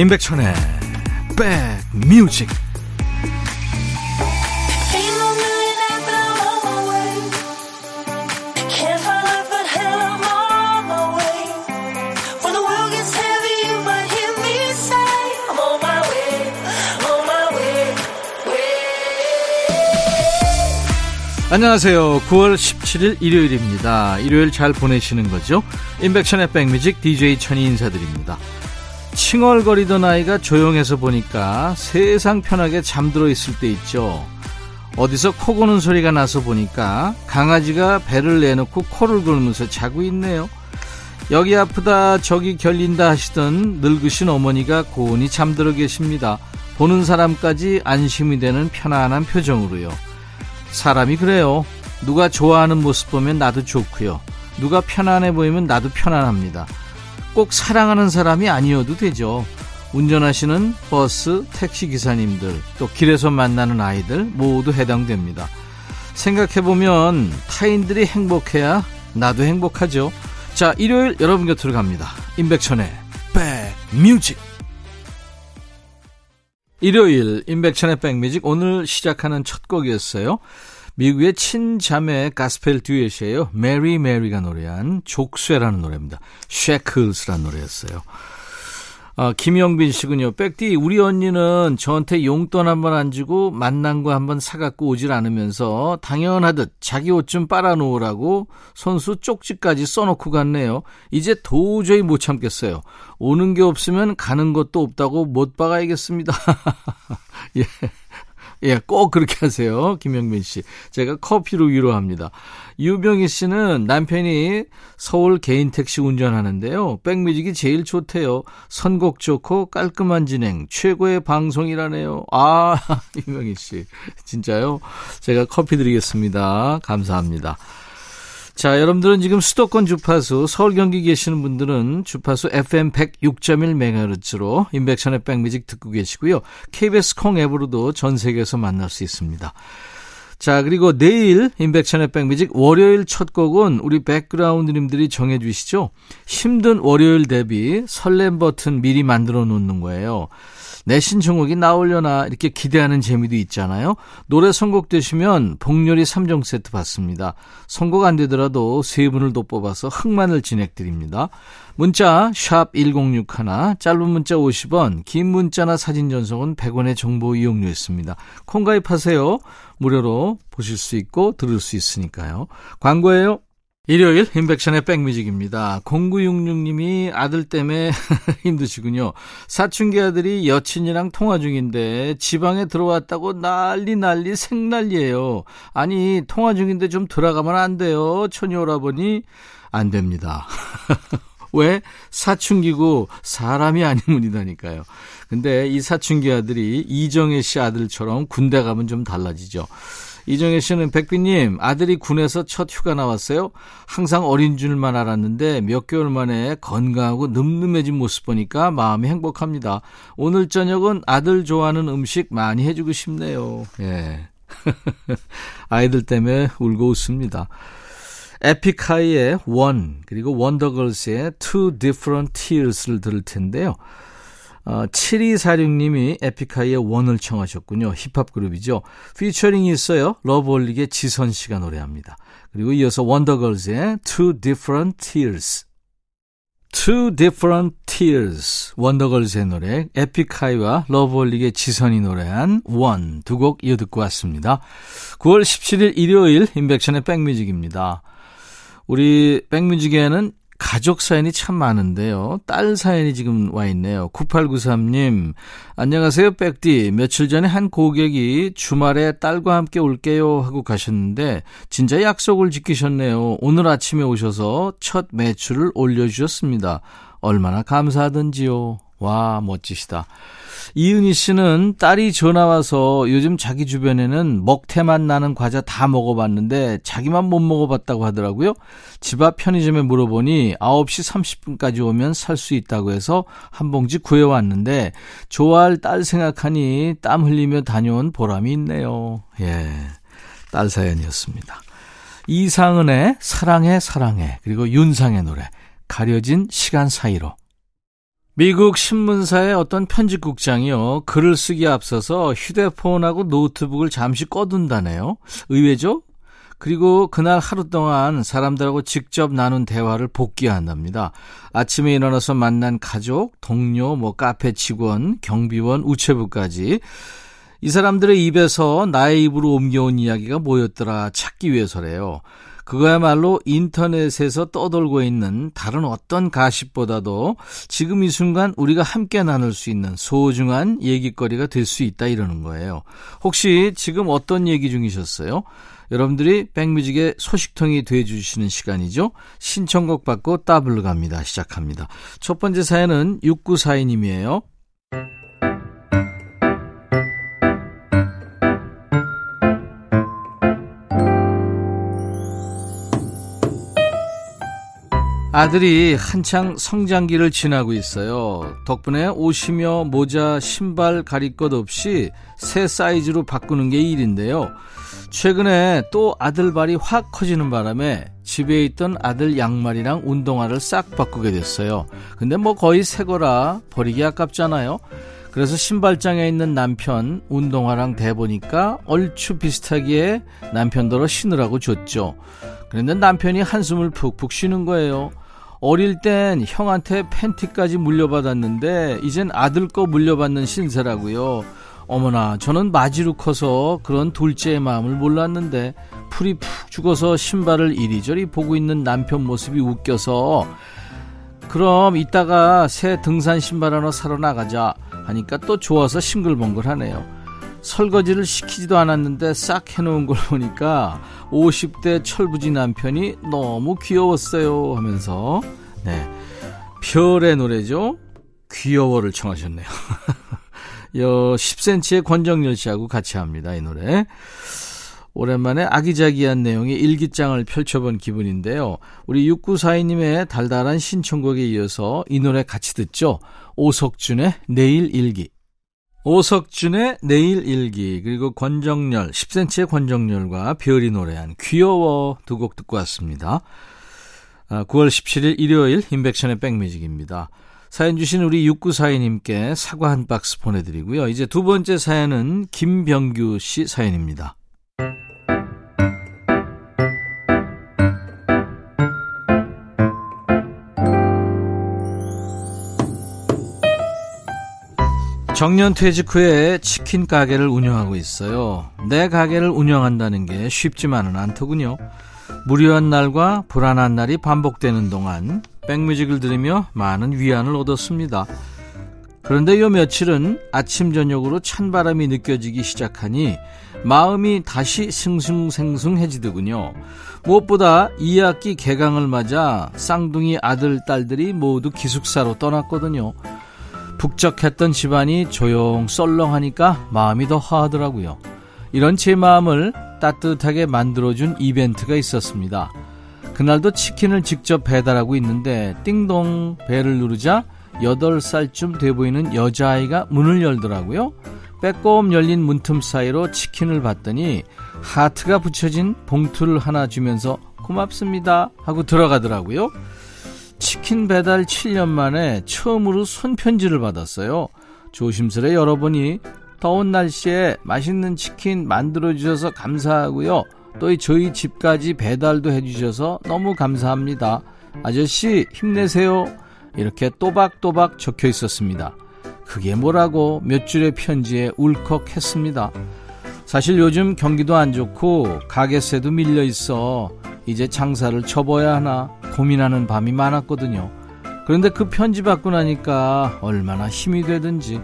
임백천의 백뮤직 안녕하세요. 9월 17일 일요일입니다. 일요일 잘 보내시는 거죠? 임백천의 백뮤직 DJ 천이 인사드립니다. 칭얼거리던 아이가 조용해서 보니까 세상 편하게 잠들어 있을 때 있죠. 어디서 코 고는 소리가 나서 보니까 강아지가 배를 내놓고 코를 골면서 자고 있네요. 여기 아프다 저기 결린다 하시던 늙으신 어머니가 고온히 잠들어 계십니다. 보는 사람까지 안심이 되는 편안한 표정으로요. 사람이 그래요. 누가 좋아하는 모습 보면 나도 좋고요. 누가 편안해 보이면 나도 편안합니다. 꼭 사랑하는 사람이 아니어도 되죠. 운전하시는 버스, 택시 기사님들, 또 길에서 만나는 아이들 모두 해당됩니다. 생각해보면 타인들이 행복해야 나도 행복하죠. 자, 일요일 여러분 곁으로 갑니다. 임백천의 백뮤직. 일요일 임백천의 백뮤직 오늘 시작하는 첫 곡이었어요. 미국의 친자매 가스펠 듀엣이에요. 메리 메리가 노래한 족쇄라는 노래입니다. Shackles라는 노래였어요. 아, 김영빈 씨군요. 백디, 우리 언니는 저한테 용돈 한 번 안 주고 맛난 거 한 번 사갖고 오질 않으면서 당연하듯 자기 옷 좀 빨아놓으라고 손수 쪽지까지 써놓고 갔네요. 이제 도저히 못 참겠어요. 오는 게 없으면 가는 것도 없다고 못 박아야겠습니다. 예. 예, 꼭 그렇게 하세요. 김영민 씨. 제가 커피로 위로합니다. 유병희 씨는 남편이 서울 개인 택시 운전하는데요. 백뮤직이 제일 좋대요. 선곡 좋고 깔끔한 진행, 최고의 방송이라네요. 아, 유병희 씨. 진짜요? 제가 커피 드리겠습니다. 감사합니다. 자, 여러분들은 지금 수도권 주파수, 서울 경기 계시는 분들은 주파수 FM 106.1MHz로 인백션의 백뮤직 듣고 계시고요. KBS 콩 앱으로도 전 세계에서 만날 수 있습니다. 자, 그리고 내일 인백션의 백뮤직 월요일 첫 곡은 우리 백그라운드님들이 정해 주시죠. 힘든 월요일 대비 설렘 버튼 미리 만들어 놓는 거예요. 내 신청곡이 나오려나 이렇게 기대하는 재미도 있잖아요. 노래 선곡되시면 복요리 3종 세트 받습니다. 선곡 안 되더라도 세 분을 더 뽑아서 흑만을 진행드립니다. 문자 1061, 짧은 문자 50원, 긴 문자나 사진 전송은 100원의 정보 이용료 있습니다. 콩 가입하세요. 무료로 보실 수 있고 들을 수 있으니까요. 광고예요. 일요일 인백션의 백뮤직입니다. 0966님이 아들 때문에 힘드시군요. 사춘기 아들이 여친이랑 통화 중인데 지방에 들어왔다고 난리 난리 생난리예요. 아니 통화 중인데 좀 들어가면 안 돼요. 처녀 오라버니 안 됩니다. 왜? 사춘기고 사람이 아니문이다니까요. 근데 이 사춘기 아들이 이정혜 씨 아들처럼 군대 가면 좀 달라지죠. 이정혜 씨는 백비님 아들이 군에서 첫 휴가 나왔어요. 항상 어린 줄만 알았는데 몇 개월 만에 건강하고 늠름해진 모습 보니까 마음이 행복합니다. 오늘 저녁은 아들 좋아하는 음식 많이 해주고 싶네요. 예. 아이들 때문에 울고 웃습니다. 에픽하이의 One 그리고 원더걸스의 Two Different Tears를 들을 텐데요. 어, 7246님이 에픽하이의 One을 청하셨군요. 힙합 그룹이죠. 피처링이 있어요. 러브홀릭의 지선 씨가 노래합니다. 그리고 이어서 원더걸스의 Two Different Tears. Two Different Tears. 원더걸스의 노래. 에픽하이와 러브홀릭의 지선이 노래한 One. 두곡 이어 듣고 왔습니다. 9월 17일 일요일 인백션의 백뮤직입니다. 우리 백뮤직에는 가족 사연이 참 많은데요. 딸 사연이 지금 와 있네요. 9893님, 안녕하세요, 백디. 며칠 전에 한 고객이 주말에 딸과 함께 올게요 하고 가셨는데, 진짜 약속을 지키셨네요. 오늘 아침에 오셔서 첫 매출을 올려주셨습니다. 얼마나 감사하던지요. 와, 멋지시다. 이은희 씨는 딸이 전화 와서 요즘 자기 주변에는 먹태만 나는 과자 다 먹어봤는데 자기만 못 먹어봤다고 하더라고요. 집 앞 편의점에 물어보니 9시 30분까지 오면 살 수 있다고 해서 한 봉지 구해왔는데 좋아할 딸 생각하니 땀 흘리며 다녀온 보람이 있네요. 예. 딸 사연이었습니다. 이상은의 사랑해 사랑해 그리고 윤상의 노래 가려진 시간 사이로 미국 신문사의 어떤 편집국장이요. 글을 쓰기 앞서서 휴대폰하고 노트북을 잠시 꺼둔다네요. 의외죠? 그리고 그날 하루 동안 사람들하고 직접 나눈 대화를 복귀한답니다. 아침에 일어나서 만난 가족, 동료, 뭐 카페 직원, 경비원, 우체부까지 이 사람들의 입에서 나의 입으로 옮겨온 이야기가 뭐였더라 찾기 위해서래요. 그거야말로 인터넷에서 떠돌고 있는 다른 어떤 가십보다도 지금 이 순간 우리가 함께 나눌 수 있는 소중한 얘기거리가 될 수 있다 이러는 거예요. 혹시 지금 어떤 얘기 중이셨어요? 여러분들이 백뮤직의 소식통이 돼주시는 시간이죠. 신청곡 받고 따블로 갑니다. 시작합니다. 첫 번째 사연은 6942님이에요. 아들이 한창 성장기를 지나고 있어요. 덕분에 옷이며 모자, 신발 가릴 것 없이 새 사이즈로 바꾸는 게 일인데요. 최근에 또 아들 발이 확 커지는 바람에 집에 있던 아들 양말이랑 운동화를 싹 바꾸게 됐어요. 근데 뭐 거의 새 거라 버리기 아깝잖아요. 그래서 신발장에 있는 남편 운동화랑 대보니까 얼추 비슷하기에 남편더러 신으라고 줬죠. 그런데 남편이 한숨을 푹푹 쉬는 거예요. 어릴 땐 형한테 팬티까지 물려받았는데 이젠 아들 거 물려받는 신세라고요. 어머나 저는 마지로 커서 그런 둘째의 마음을 몰랐는데 풀이 푹 죽어서 신발을 이리저리 보고 있는 남편 모습이 웃겨서 그럼 이따가 새 등산 신발 하나 사러 나가자 하니까 또 좋아서 싱글벙글하네요. 설거지를 시키지도 않았는데 싹 해놓은 걸 보니까 50대 철부지 남편이 너무 귀여웠어요 하면서 네 별의 노래죠. 귀여워를 청하셨네요. 10cm의 권정열 씨하고 같이 합니다 이 노래. 오랜만에 아기자기한 내용의 일기장을 펼쳐본 기분인데요. 우리 6942님의 달달한 신청곡에 이어서 이 노래 같이 듣죠. 오석준의 내일 일기 오석준의 내일 일기 그리고 권정열 10cm의 권정열과 별이 노래한 귀여워 두 곡 듣고 왔습니다. 9월 아, 17일 일요일 인백션의 백뮤직입니다. 사연 주신 우리 6942님께 사과 한 박스 보내드리고요. 이제 두 번째 사연은 김병규 씨 사연입니다. 정년 퇴직 후에 치킨 가게를 운영하고 있어요. 내 가게를 운영한다는 게 쉽지만은 않더군요. 무료한 날과 불안한 날이 반복되는 동안 백뮤직을 들으며 많은 위안을 얻었습니다. 그런데 요 며칠은 아침 저녁으로 찬바람이 느껴지기 시작하니 마음이 다시 싱숭생숭해지더군요. 무엇보다 2학기 개강을 맞아 쌍둥이 아들, 딸들이 모두 기숙사로 떠났거든요. 북적했던 집안이 조용 썰렁하니까 마음이 더 허하더라고요. 이런 제 마음을 따뜻하게 만들어준 이벤트가 있었습니다. 그날도 치킨을 직접 배달하고 있는데 띵동 배를 누르자 8살쯤 돼 보이는 여자아이가 문을 열더라고요. 빼꼼 열린 문틈 사이로 치킨을 봤더니 하트가 붙여진 봉투를 하나 주면서 고맙습니다 하고 들어가더라고요. 치킨 배달 7년 만에 처음으로 손편지를 받았어요. 조심스레 열어보니 더운 날씨에 맛있는 치킨 만들어주셔서 감사하고요. 또 저희 집까지 배달도 해주셔서 너무 감사합니다. 아저씨 힘내세요. 이렇게 또박또박 적혀 있었습니다. 그게 뭐라고 몇 줄의 편지에 울컥했습니다. 사실 요즘 경기도 안 좋고 가게세도 밀려 있어 이제 장사를 접어야 하나 고민하는 밤이 많았거든요. 그런데 그 편지 받고 나니까 얼마나 힘이 되든지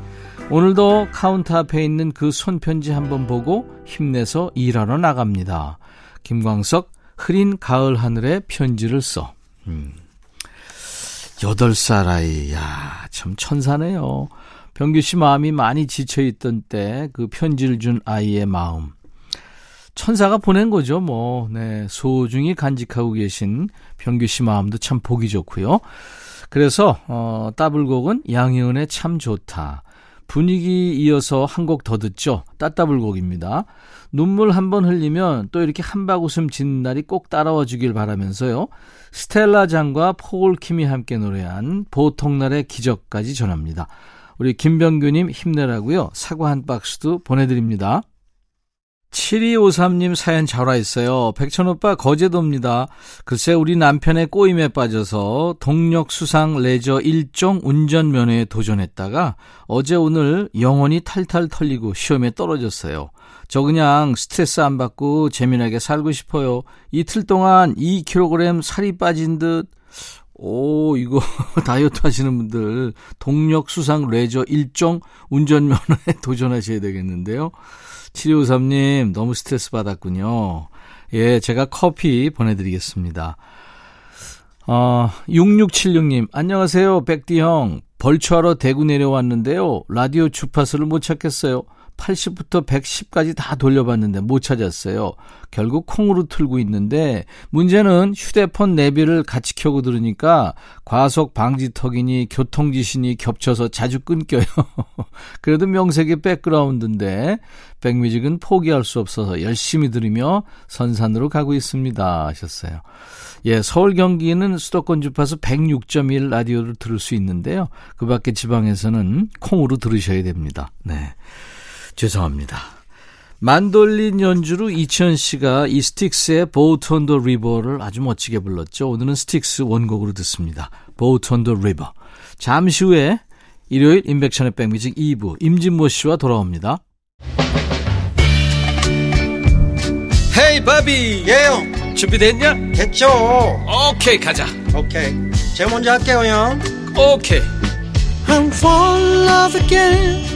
오늘도 카운터 앞에 있는 그 손편지 한번 보고 힘내서 일하러 나갑니다. 김광석 흐린 가을 하늘에 편지를 써. 음. 8살 아이, 야, 참 천사네요. 병규 씨 마음이 많이 지쳐있던 때 그 편지를 준 아이의 마음. 천사가 보낸 거죠, 뭐. 네. 소중히 간직하고 계신 병규 씨 마음도 참 보기 좋고요. 그래서, 어, 따블곡은 양희은의 참 좋다. 분위기 이어서 한 곡 더 듣죠. 따따불곡입니다. 눈물 한 번 흘리면 또 이렇게 한바구음 짓는 날이 꼭 따라와 주길 바라면서요. 스텔라 장과 폴킴이 함께 노래한 보통날의 기적까지 전합니다. 우리 김병규님 힘내라고요. 사과 한 박스도 보내드립니다. 7253님 사연 잘 와 있어요. 백천오빠 거제도입니다. 글쎄 우리 남편의 꼬임에 빠져서 동력 수상 레저 1종 운전면허에 도전했다가 어제 오늘 영혼이 탈탈 털리고 시험에 떨어졌어요. 저 그냥 스트레스 안 받고 재미나게 살고 싶어요. 이틀 동안 2kg 살이 빠진 듯. 오, 이거 다이어트 하시는 분들 동력 수상 레저 1종 운전면허에 도전하셔야 되겠는데요. 7253님, 너무 스트레스 받았군요. 예, 제가 커피 보내드리겠습니다. 어, 6676님, 안녕하세요. 백디 형. 벌초하러 대구 내려왔는데요. 라디오 주파수를 못 찾겠어요. 80부터 110까지 다 돌려봤는데 못 찾았어요. 결국 콩으로 틀고 있는데 문제는 휴대폰 내비를 같이 켜고 들으니까 과속 방지턱이니 교통지신이 겹쳐서 자주 끊겨요. 그래도 명색이 백그라운드인데 백뮤직은 포기할 수 없어서 열심히 들으며 선산으로 가고 있습니다 하셨어요. 예, 서울 경기는 수도권 주파수 106.1 라디오를 들을 수 있는데요. 그 밖에 지방에서는 콩으로 들으셔야 됩니다. 네. 죄송합니다. 만돌린 연주로 이치현 씨가 이 스틱스의 Boat on the River를 아주 멋지게 불렀죠. 오늘은 스틱스 원곡으로 듣습니다. 보트 온더 리버. 잠시 후에 일요일 인백션의 백뮤직 2부 임진모 씨와 돌아옵니다. 헤이 바비 예영 준비됐냐? 됐죠 오케이 가자 오케이 제가 먼저 할게요 형 오케이 I'm fall in love again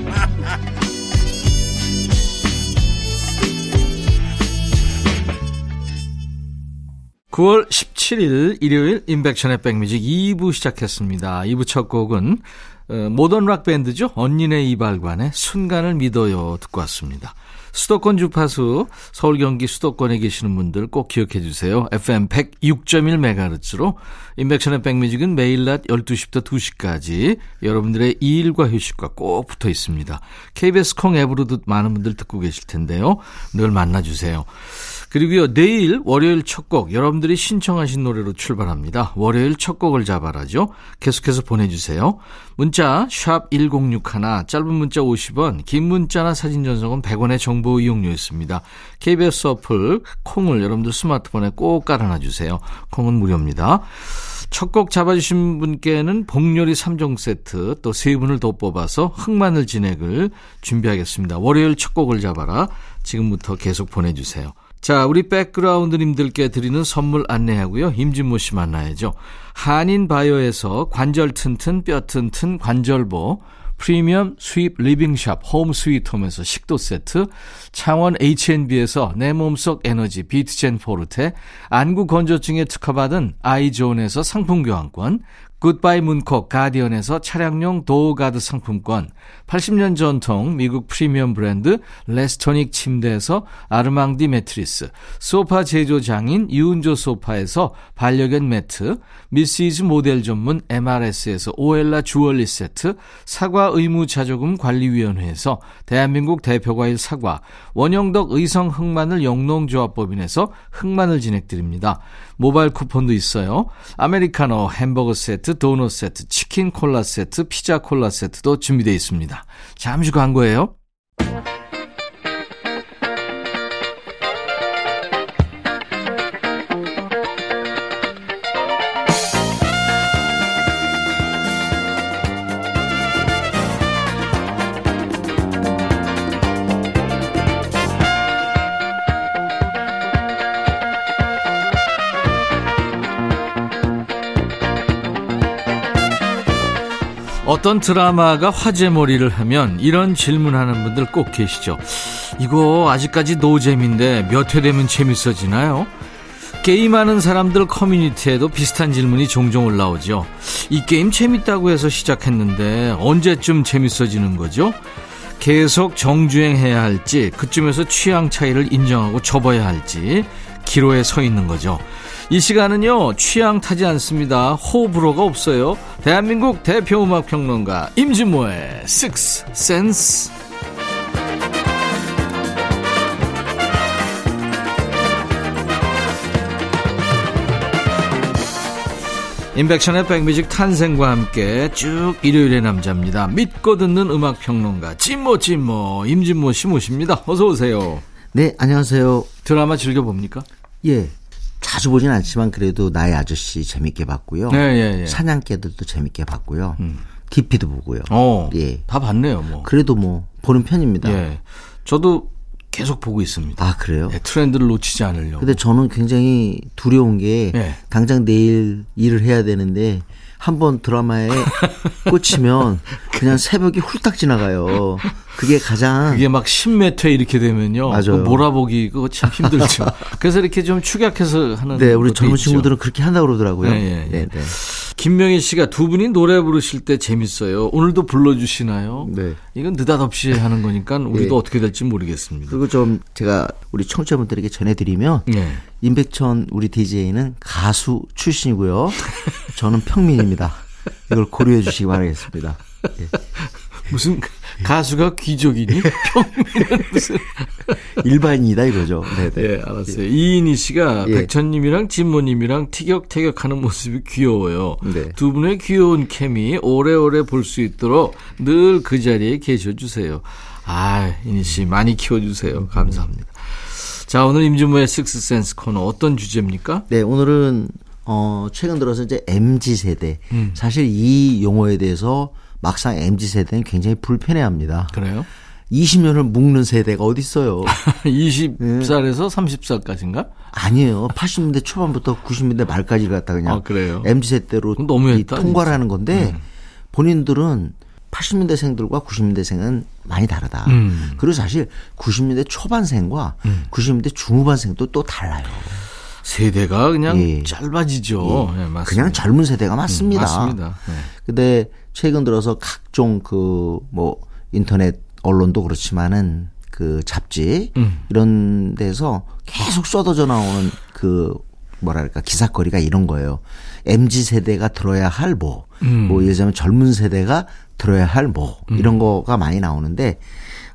9월 17일 일요일 인백션의 백뮤직 2부 시작했습니다. 2부 첫 곡은 어, 모던 락 밴드죠. 언니네 이발관의 순간을 믿어요 듣고 왔습니다. 수도권 주파수 서울 경기 수도권에 계시는 분들 꼭 기억해 주세요. FM 106.1MHz로 인백션의 백뮤직은 매일 낮 12시부터 2시까지 여러분들의 일과 휴식과 꼭 붙어 있습니다. KBS 콩 앱으로도 많은 분들 듣고 계실 텐데요. 늘 만나 주세요. 그리고요, 내일 월요일 첫 곡, 여러분들이 신청하신 노래로 출발합니다. 월요일 첫 곡을 잡아라죠. 계속해서 보내주세요. 문자, 샵 1061, 짧은 문자 50원, 긴 문자나 사진 전송은 100원의 정보 이용료 있습니다. KBS 어플, 콩을 여러분들 스마트폰에 꼭 깔아놔주세요. 콩은 무료입니다. 첫 곡 잡아주신 분께는 복요리 3종 세트 또 세 분을 더 뽑아서 흑마늘 진액을 준비하겠습니다. 월요일 첫 곡을 잡아라. 지금부터 계속 보내주세요. 자, 우리 백그라운드님들께 드리는 선물 안내하고요. 임진모 씨 만나야죠. 한인 바이오에서 관절 튼튼 뼈 튼튼 관절보 프리미엄 수입 리빙샵 홈 스위트홈에서 식도 세트, 창원 H&B에서 내 몸속 에너지 비트젠 포르테, 안구 건조증에 특허받은 아이존에서 상품 교환권, 굿바이 문콕 가디언에서 차량용 도어가드 상품권, 80년 전통 미국 프리미엄 브랜드 레스토닉 침대에서 아르망디 매트리스, 소파 제조 장인 유운조 소파에서 반려견 매트, 미시즈 모델 전문 MRS에서 오엘라 주얼리 세트, 사과의무자조금 관리위원회에서 대한민국 대표과일 사과, 원형덕 의성 흑마늘 영농조합법인에서 흑마늘 진액 드립니다. 모바일 쿠폰도 있어요. 아메리카노 햄버거 세트, 도넛 세트, 치킨 콜라 세트, 피자 콜라 세트도 준비되어 있습니다. 잠시 광고예요. 어떤 드라마가 화제몰이를 하면 이런 질문하는 분들 꼭 계시죠. 이거 아직까지 노잼인데 몇 회 되면 재밌어지나요? 게임하는 사람들 커뮤니티에도 비슷한 질문이 종종 올라오죠. 이 게임 재밌다고 해서 시작했는데 언제쯤 재밌어지는 거죠? 계속 정주행해야 할지 그쯤에서 취향 차이를 인정하고 접어야 할지 기로에 서 있는 거죠. 이 시간은요 취향 타지 않습니다. 호불호가 없어요. 대한민국 대표 음악 평론가 임진모의 Six Sense. 인백션의 백뮤직 탄생과 함께 쭉 일요일의 남자입니다. 믿고 듣는 음악 평론가 진모 진모 임진모 씨 모십니다. 어서 오세요. 네, 안녕하세요. 드라마 즐겨 봅니까? 예. 자주 보진 않지만 그래도 나의 아저씨 재밌게 봤고요. 네, 예, 예. 사냥개들도 재밌게 봤고요. 깊이도 보고요. 어, 예. 다 봤네요, 뭐. 그래도 뭐 보는 편입니다. 예. 저도 계속 보고 있습니다. 아, 그래요? 예, 트렌드를 놓치지 않으려고. 근데 저는 굉장히 두려운 게 예. 당장 내일 일을 해야 되는데 한번 드라마에 꽂히면 그냥 새벽이 훌딱 지나가요. 그게 가장 그게 막 10m 이렇게 되면요. 맞아요. 그 몰아보기 그거 참 힘들죠. 그래서 이렇게 좀 축약해서 하는 네, 우리 젊은 있죠. 친구들은 그렇게 한다고 그러더라고요. 예. 네, 네. 김명희 씨가 두 분이 노래 부르실 때 재밌어요. 오늘도 불러주시나요? 네. 이건 느닷없이 하는 거니까 우리도 예. 어떻게 될지 모르겠습니다. 그리고 좀 제가 우리 청취자분들에게 전해드리면 예. 임백천 우리 DJ는 가수 출신이고요. 저는 평민입니다. 이걸 고려해 주시기 바라겠습니다. 예. 무슨 가수가 귀족이니? 평민은 무슨. 일반인이다 이거죠. 네네. 예, 알았어요. 이인희 씨가 예. 백천님이랑 진모님이랑 티격태격 하는 모습이 귀여워요. 네. 두 분의 귀여운 케미 오래오래 볼 수 있도록 늘 그 자리에 계셔주세요. 아, 이니 씨 많이 키워주세요. 감사합니다. 자, 오늘 임준모의 식스센스 코너 어떤 주제입니까? 네, 오늘은 어 최근 들어서 이제 MZ 세대. 음. 사실 이 용어에 대해서 막상 MZ 세대는 굉장히 불편해합니다. 그래요? 20년을 묶는 세대가 어디 있어요? 20살에서 30살까지인가? 아니에요. 80년대 초반부터 90년대 말까지 갖다 그냥 아, 그래요? MZ 세대로 너무했다, 통과를 하는 건데 본인들은 80년대생들과 90년대생은 많이 다르다. 음. 그리고 사실 90년대 초반생과 90년대 중후반생도 또 달라요. 세대가 그냥 예. 짧아지죠. 예, 맞습니다. 그냥 젊은 세대가 맞습니다. 맞습니다. 네. 근데 최근 들어서 각종 그 뭐 인터넷 언론도 그렇지만은 그 잡지 음. 이런 데서 계속 쏟아져 나오는 그 뭐랄까 기사거리가 이런 거예요. MZ 세대가 들어야 할 뭐, 음. 뭐 예를 들자면 젊은 세대가 들어야 할 뭐 이런 거가 많이 나오는데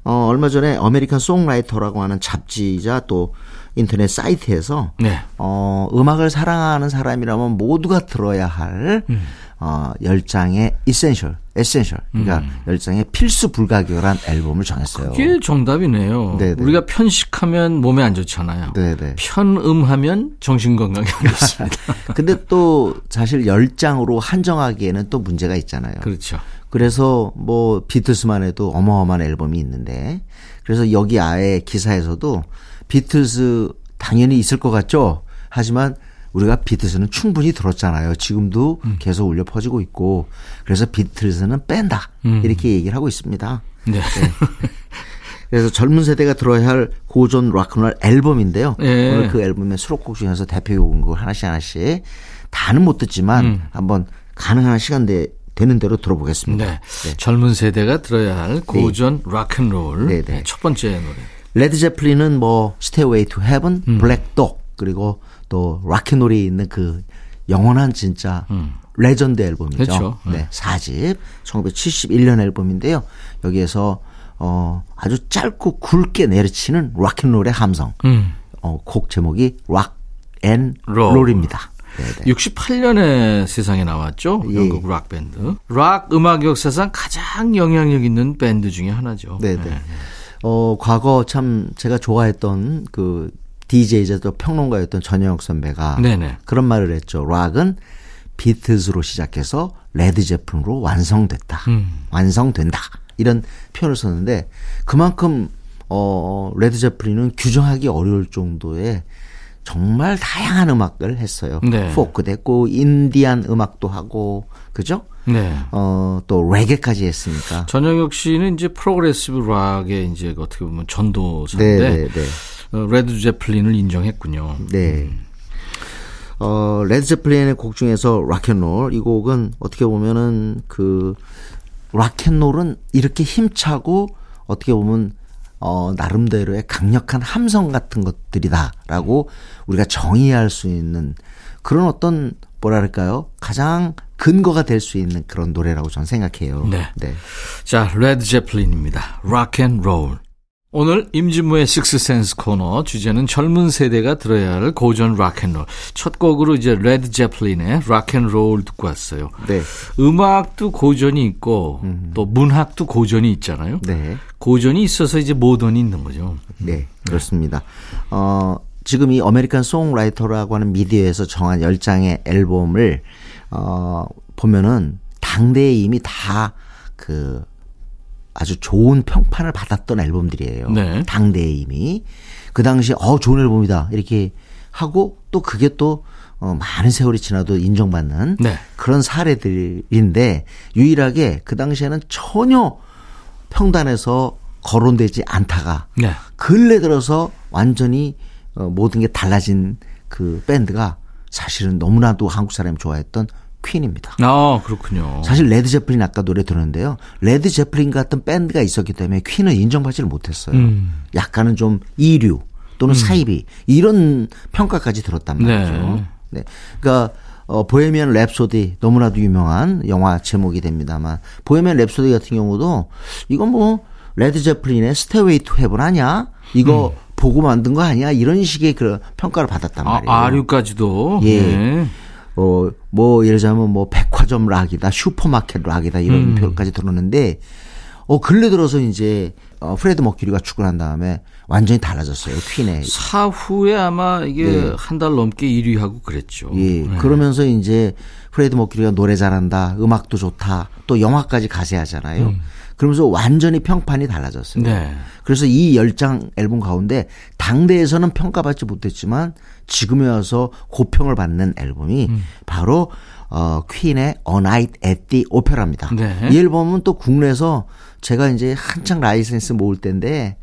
어 얼마 전에 American Songwriter라고 하는 잡지자 또 인터넷 사이트에서 네. 어, 음악을 사랑하는 사람이라면 모두가 들어야 할, 어, 열장의 essential, essential. 그러니까 열장의 필수 불가결한 앨범을 정했어요. 그게 정답이네요. 네네. 우리가 편식하면 몸에 안 좋잖아요. 네네. 편음하면 정신 건강에 안 좋습니다. 근데 또 사실 열장으로 한정하기에는 또 문제가 있잖아요. 그렇죠. 그래서 뭐 비틀스만 해도 어마어마한 앨범이 있는데 그래서 여기 아예 기사에서도 비틀스 당연히 있을 것 같죠. 하지만 우리가 비틀스는 충분히 들었잖아요. 지금도 계속 울려 퍼지고 있고 그래서 비틀스는 뺀다 이렇게 얘기를 하고 있습니다. 네. 그래서 젊은 세대가 들어야 할 고전 락큰롤 앨범인데요. 예. 오늘 그 앨범의 수록곡 중에서 대표곡을 하나씩 하나씩 다는 못 듣지만 음. 한번 가능한 시간 대, 되는 대로 들어보겠습니다. 네. 젊은 세대가 들어야 할 고전 락앤롤. 네, 네. 첫 번째 노래. 레드 제플린은 뭐 Stairway to Heaven, 음. Black Dog 그리고 또 Rock and Roll이 있는 그 영원한 진짜 레전드 앨범이죠. 음. 그렇죠. 네, 4집 1971년 앨범인데요. 여기에서 어 아주 짧고 굵게 내리치는 락앤롤의 함성. 음. 어, 곡 제목이 Rock and Roll. Roll입니다. 네, 네. 68년에 세상에 나왔죠. 예. 영국 락 밴드. 락 음악 역사상 가장 영향력 있는 밴드 중에 하나죠. 네, 네. 어, 과거 참 제가 좋아했던 그 DJ이자 또 평론가였던 전영혁 선배가 네네. 그런 말을 했죠. 락은 비틀즈로 시작해서 레드 제플린으로 완성됐다. 음. 완성된다. 이런 표현을 썼는데 그만큼 어 레드 제플린은 규정하기 어려울 정도의 정말 다양한 음악을 했어요. 네. 포크도 했고 인디안 음악도 하고 그죠? 네. 어, 또 레게까지 했으니까. 전영혁 씨는 이제 progressive 락의 이제 어떻게 보면 전도사인데 네, 네, 네. 어, 레드 제플린을 인정했군요. 네. 어, 레드 제플린의 곡 중에서 Rock and Roll 이 곡은 어떻게 보면은 그 락앤롤은 이렇게 힘차고 어떻게 보면 어, 나름대로의 강력한 함성 같은 것들이다라고 우리가 정의할 수 있는 그런 어떤 뭐랄까요 가장 근거가 될 수 있는 그런 노래라고 저는 생각해요. 네. 자, 레드 제플린입니다. Rock and Roll. 오늘 임진모의 식스센스 코너 주제는 젊은 세대가 들어야 할 고전 락앤롤. 첫 곡으로 이제 레드 제플린의 Rock and Roll 듣고 왔어요. 네. 음악도 고전이 있고 또 문학도 고전이 있잖아요. 네. 고전이 있어서 이제 모던이 있는 거죠. 네, 그렇습니다. 어, 지금 이 American Songwriter라고 하는 미디어에서 정한 10장의 앨범을 어, 보면은 당대에 이미 다그 아주 좋은 평판을 받았던 앨범들이에요. 네. 당대에 이미 그 당시에 어 좋은 앨범이다 이렇게 하고 또 그게 또 어, 많은 세월이 지나도 인정받는 네. 그런 사례들인데 유일하게 그 당시에는 전혀 평단에서 거론되지 않다가 네. 근래 들어서 완전히 어, 모든 게 달라진 그 밴드가 사실은 너무나도 한국 사람이 좋아했던 퀸입니다. 아, 그렇군요. 사실 레드 제플린 아까 노래 들었는데요. 레드 제플린 같은 밴드가 있었기 때문에 퀸은 인정받지를 못했어요. 음. 약간은 좀 이류 또는 사이비 이런 평가까지 들었단 말이죠. 네. 네. 그러니까 어, Bohemian Rhapsody 너무나도 유명한 영화 제목이 됩니다만 Bohemian Rhapsody 같은 경우도 이건 뭐 레드 제플린의 Stairway to Heaven 아니야? 이거 보고 만든 거 아니야? 이런 식의 그 평가를 받았단 아, 말이에요. 아류까지도. 예. 네. 어, 뭐, 예를 들자면 뭐, 백화점 락이다, 슈퍼마켓 락이다, 이런 표현까지 들었는데, 어, 근래 들어서 이제, 어, 프레드 머큐리가 죽고 난 다음에 완전히 달라졌어요, 퀸의. 사후에 아마 이게 네. 한달 넘게 1위하고 그랬죠. 예. 네. 그러면서 이제, 프레드 머큐리가 노래 잘한다, 음악도 좋다, 또 영화까지 가세하잖아요. 그러면서 완전히 평판이 달라졌어요. 네. 그래서 이 열 장 앨범 가운데 당대에서는 평가받지 못했지만 지금에 와서 고평을 받는 앨범이 음. 바로 어 퀸의 A Night at the Opera입니다. 네. 이 앨범은 또 국내에서 제가 이제 한창 라이센스 모을 때인데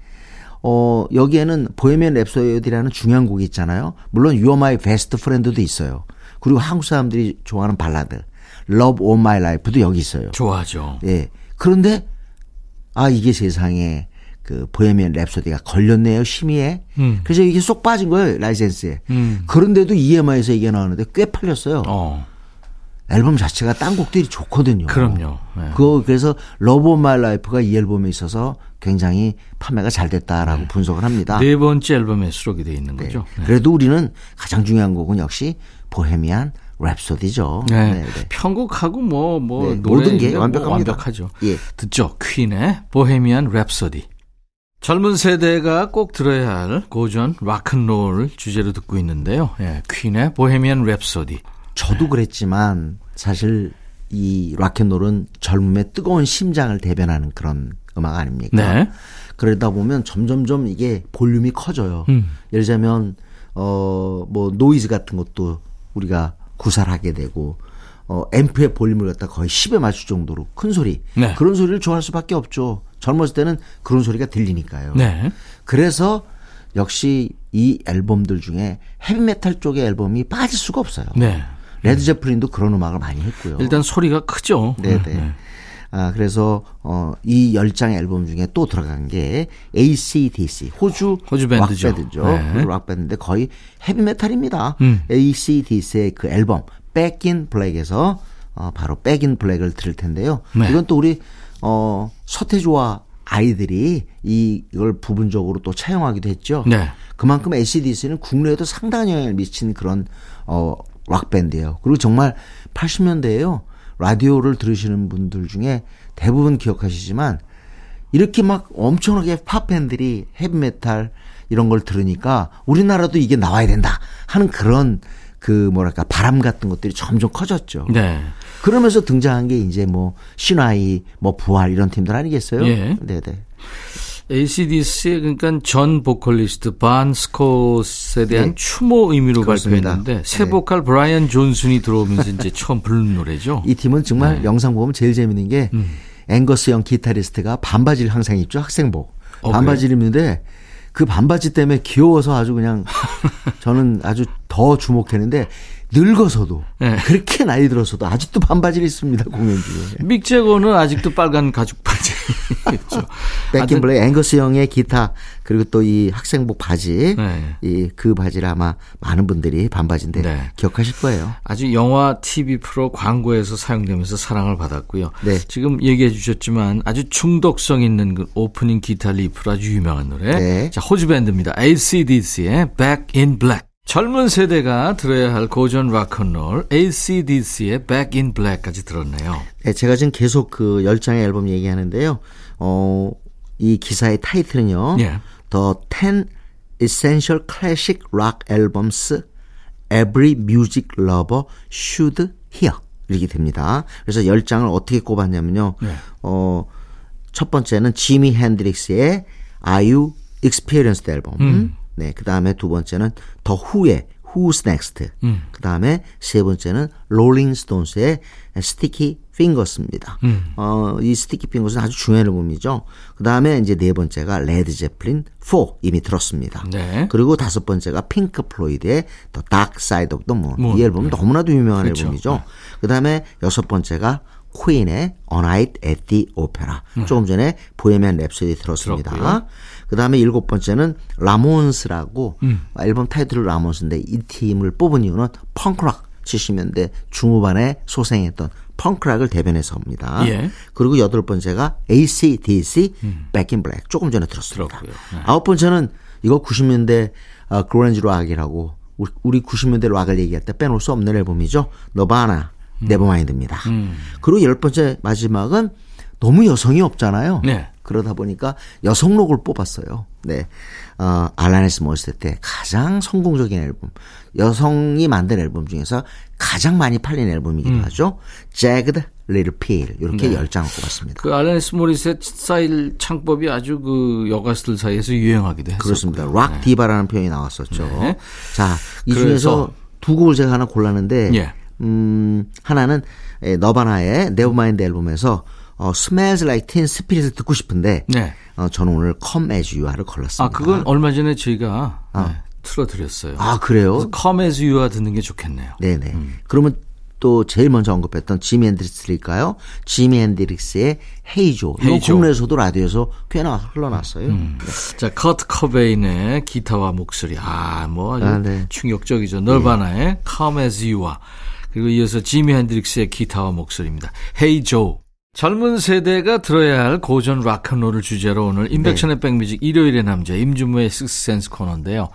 어 여기에는 Bohemian Rhapsody라는 중요한 곡이 있잖아요. 물론 You Are My Best Friend도 있어요. 그리고 한국 사람들이 좋아하는 발라드 Love of My Life도 여기 있어요. 좋아하죠. 예. 그런데 아 이게 세상에 그 Bohemian Rhapsody가 걸렸네요 심의에. 음. 그래서 이게 쏙 빠진 거예요 라이센스에. 음. 그런데도 EMI에서 이게 나오는데 꽤 팔렸어요. 어. 앨범 자체가 딴 곡들이 좋거든요. 그럼요. 네. 그거 그래서 Love of My Life가 이 앨범에 있어서 굉장히 판매가 잘 됐다라고 분석을 합니다. 네 번째 앨범에 수록이 돼 있는 네. 거죠. 네. 그래도 우리는 가장 중요한 곡은 역시 Bohemian Rhapsody죠. 네. 네, 네. 편곡하고 뭐, 뭐, 네, 모든 게뭐 완벽합니다. 완벽하죠. 예. 듣죠. 퀸의 Bohemian Rhapsody. 젊은 세대가 꼭 들어야 할 고전 락앤롤 주제로 듣고 있는데요. 예, 퀸의 Bohemian Rhapsody. 저도 그랬지만 사실 이 락앤롤은 젊음의 뜨거운 심장을 대변하는 그런 음악 아닙니까? 네. 그러다 보면 점점점 이게 볼륨이 커져요. 음. 예를 들자면 어 뭐 노이즈 같은 것도 우리가 구사를 하게 되고 어 앰프의 볼륨을 갖다 거의 10에 맞출 정도로 큰 소리. 네. 그런 소리를 좋아할 수밖에 없죠. 젊었을 때는 그런 소리가 들리니까요. 네. 그래서 역시 이 앨범들 중에 헤비메탈 쪽의 앨범이 빠질 수가 없어요. 네. 레드 제플린도 그런 음악을 많이 했고요. 일단 소리가 크죠. 네네. 아, 그래서, 어, 이열 장의 앨범 중에 또 들어간 게 ACDC, 호주, 호주 밴드죠. 락밴드죠. 네. 호주 락밴드인데 거의 헤비메탈입니다. 음. ACDC의 그 앨범, Back in Black에서, 어, 바로 Back in Black을 들을 텐데요. 네. 이건 또 우리, 어, 서태지와 아이들이 이- 이걸 부분적으로 또 차용하기도 했죠. 네. 그만큼 ACDC는 국내에도 상당한 영향을 미친 그런 어 락밴드예요. 그리고 정말 80년대에요. 라디오를 들으시는 분들 중에 대부분 기억하시지만 이렇게 막 엄청나게 팝밴들이 헤비메탈 이런 걸 들으니까 우리나라도 이게 나와야 된다 하는 그런 그 뭐랄까 바람 같은 것들이 점점 커졌죠. 네. 그러면서 등장한 게 이제 뭐 신화이 뭐 부활 이런 팀들 아니겠어요? 예. 네 네. ACDC의 그러니까 전 보컬리스트 반 스콧에 대한 네. 추모 의미로 그렇습니다. 발표했는데 새 네. 보컬 브라이언 존슨이 들어오면서 이제 처음 부른 노래죠. 이 팀은 정말 네. 영상 보면 제일 재밌는 게 음. 앵거스 형 기타리스트가 반바지를 항상 입죠 학생복 어, 반바지를 입는데 그 반바지 때문에 귀여워서 아주 그냥 저는 아주 더 주목했는데 늙어서도 네. 그렇게 나이 들어서도 아직도 반바지를 입습니다 공연 중에. 믹 제거는 아직도 빨간 가죽 바지 입죠. Back in Black 앵거스 영의 기타 그리고 또 이 학생복 바지 네. 이그 바지를 아마 많은 분들이 반바지인데 네. 기억하실 거예요. 아주 영화, TV 프로 광고에서 사용되면서 사랑을 받았고요. 네. 지금 얘기해 주셨지만 아주 중독성 있는 그 오프닝 기타 리프로 아주 유명한 노래. 네. 자, 호주 밴드입니다. ACDC의 Back in Black. 젊은 세대가 들어야 할 고전 락앤롤 ACDC의 Back in Black까지 들었네요. 네, 제가 지금 계속 그 열장의 앨범 얘기하는데요. 어, 이 기사의 타이틀은요. 예. The 10 Essential Classic Rock Albums Every Music Lover Should Hear. 이렇게 됩니다. 그래서 열장을 어떻게 꼽았냐면요. 네. 어, 첫 번째는 지미 핸드릭스의 Are You Experienced 앨범. 음. 네, 그 다음에 두 번째는 더 후의 Who's Next. 음. 그 다음에 세 번째는 롤링 스톤스의 Sticky Fingers입니다. 음. 어, 이 Sticky Fingers는 아주 중요한 앨범이죠. 그 다음에 이제 네 번째가 레드 제플린 4 이미 들었습니다. 네. 그리고 다섯 번째가 핑크 플로이드의 The Dark Side of the Moon. Moon. 이 앨범은 네. 너무나도 유명한 그렇죠. 앨범이죠. 그 다음에 여섯 번째가 퀸의 A Night at the Opera. 조금 전에 Bohemian Rhapsody 들었습니다. 그 다음에 일곱 번째는 라몬스라고 음. 앨범 타이틀은 라몬스인데 이 팀을 뽑은 이유는 펑크락 70년대 중후반에 소생했던 펑크락을 대변해서 옵니다. 예. 그리고 여덟 번째가 ACDC Back in Black 조금 전에 들었습니다. 음. 네. 아홉 번째는 이거 90년대 어, 그랜지 락이라고 우리, 우리 90년대 락을 얘기할 때 빼놓을 수 없는 앨범이죠. 너바나 음. Nevermind입니다. 그리고 열 번째 마지막은 너무 여성이 없잖아요. 네. 그러다 보니까 여성 록을 뽑았어요. 네. 어, 알라니스 모리셋의 가장 성공적인 앨범. 여성이 만든 앨범 중에서 가장 많이 팔린 앨범이기도 하죠. Jagged Little Pill. 이렇게 음. 네. 열 장을 뽑았습니다. 그 알라니스 모리셋 스타일 창법이 아주 그 여가수들 사이에서 유행하기도 했었고요. 그렇습니다. 락 디바라는 표현이 나왔었죠. 네. 자, 이 중에서 두 곡을 제가 하나 골랐는데, 예. 음, 하나는 에, 너바나의 Nevermind 앨범에서 어, Smells Like Teen Spirit을 듣고 싶은데, 네. 어, 저는 오늘 Come As You Are를 골랐습니다. 아, 그건 얼마 전에 저희가 네, 틀어드렸어요. 아, 그래요? Come as you are 듣는 게 좋겠네요. 네네. 음. 그러면 또 제일 먼저 언급했던 지미 핸드릭스일까요? 지미 핸드릭스의 Hey Joe. 이거 Hey Joe. 국내에서도 라디오에서 꽤나 흘러나왔어요. 음. 네. 자, 커트 코베인의 기타와 목소리. 아, 뭐 아주 아, 네. 충격적이죠. 너바나의 Come as you are. 그리고 이어서 지미 핸드릭스의 기타와 목소리입니다. Hey Joe. 젊은 세대가 들어야 할 고전 락앤롤을 주제로 오늘 임백천의 백뮤직 일요일의 남자 임진모의 식스센스 코너인데요.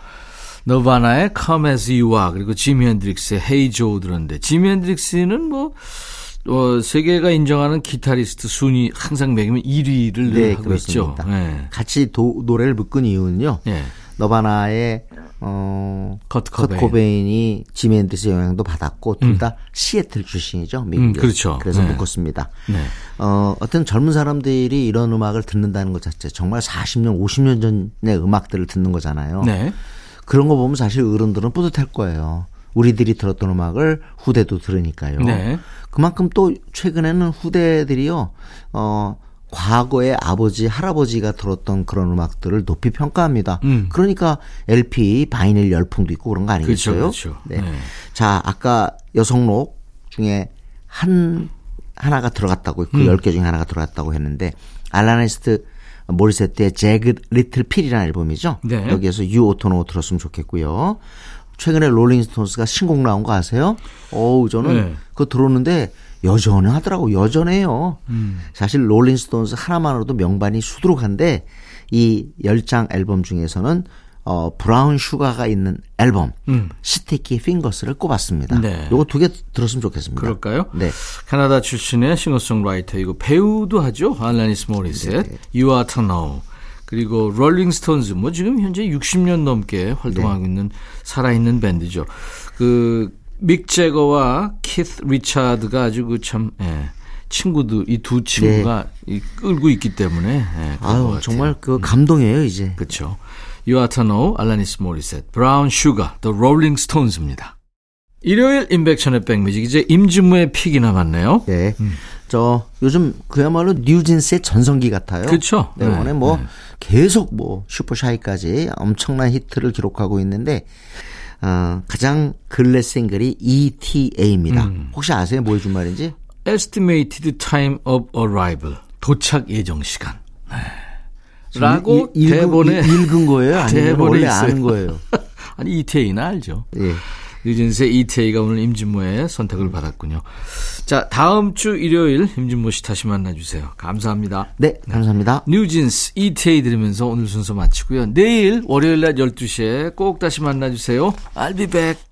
너바나의 Come As You Are 그리고 지미 핸드릭스의 Hey Joe 들었는데 지미 핸드릭스는 뭐 어, 세계가 인정하는 기타리스트 순위 항상 매기면 1위를 네, 하고 있죠. 그렇습니다. 네. 같이 도- 노래를 묶은 이유는요. 예. 너바나의 어, 커트 컷 코베인. 코베인 이 지미 핸드릭스 영향도 받았고 둘다 시애틀 출신이죠. 미국에. 음, 그렇죠. 그래서 네. 묶었습니다. 네. 어, 어떤 젊은 사람들이 이런 음악을 듣는다는 것 자체 정말 40년, 50년 전의 음악들을 듣는 거잖아요. 네. 그런 거 보면 사실 어른들은 뿌듯할 거예요. 우리들이 들었던 음악을 후대도 들으니까요. 네. 그만큼 또 최근에는 후대들이요, 어, 과거의 아버지, 할아버지가 들었던 그런 음악들을 높이 평가합니다. 음. 그러니까 LP, 바이닐 열풍도 있고 그런 거 아니겠어요? 그렇죠, 그렇죠. 네. 네. 자, 아까 여성록 중에 한, 하나가 들어갔다고, 음. 그열개 중에 하나가 들어갔다고 했는데, 알라네스트 모리세트의 Jagged Little Pill이라는 앨범이죠. 네. 여기에서 You Oughta Know 들었으면 좋겠고요. 최근에 롤링스톤스가 신곡 나온 거 아세요? 어우, 저는 네. 그거 들었는데 여전하더라고. 여전해요. 음. 사실 롤링스톤스 하나만으로도 명반이 수두룩한데 이열장 앨범 중에서는 어 Brown Sugar가 있는 앨범 음. Sticky Fingers를 꼽았습니다. 네. 요거 두 개 들었으면 좋겠습니다. 그럴까요? 네. 캐나다 출신의 싱어송라이터이고 배우도 하죠. 알라니스 모리셋, 네. You Oughta Know. 그리고 롤링스톤즈 뭐 지금 현재 60년 넘게 활동하고 네. 있는 살아있는 밴드죠. 그 믹 제거와 키스 리차드가 아주 그참 예, 친구도 이 두 친구가 이 끌고 있기 때문에 예, 아유. 정말 그 감동이에요 이제. 그렇죠. You Oughta Know, 알라니스 모리셋, Brown Sugar, The Rolling Stones입니다. 일요일 임백천의 백뮤직 이제 임진무의 픽이 남았네요. 네. 저 요즘 그야말로 뉴진스의 전성기 같아요. 그쵸? 네, 네, 이번에 뭐 계속 뭐 슈퍼샤이까지 엄청난 히트를 기록하고 있는데 어, 가장 근래 싱글이 ETA입니다. 음. 혹시 아세요? 뭐 해준 말인지? Estimated Time of Arrival, 도착 예정 시간. 네. 라고 이- 읽은- 대본에 이- 읽은 거예요? 아니면 대본에 원래 있어요. 아는 거예요? 아니 이태희는 알죠. 예. 뉴진스의 이태희가 오늘 임진모의 선택을 받았군요. 자 다음 주 일요일 임진모 씨 다시 만나주세요. 감사합니다. 네, 감사합니다. 뉴진스 이태희 들으면서 오늘 순서 마치고요. 내일 월요일 낮 12시에 꼭 다시 만나주세요. I'll be back.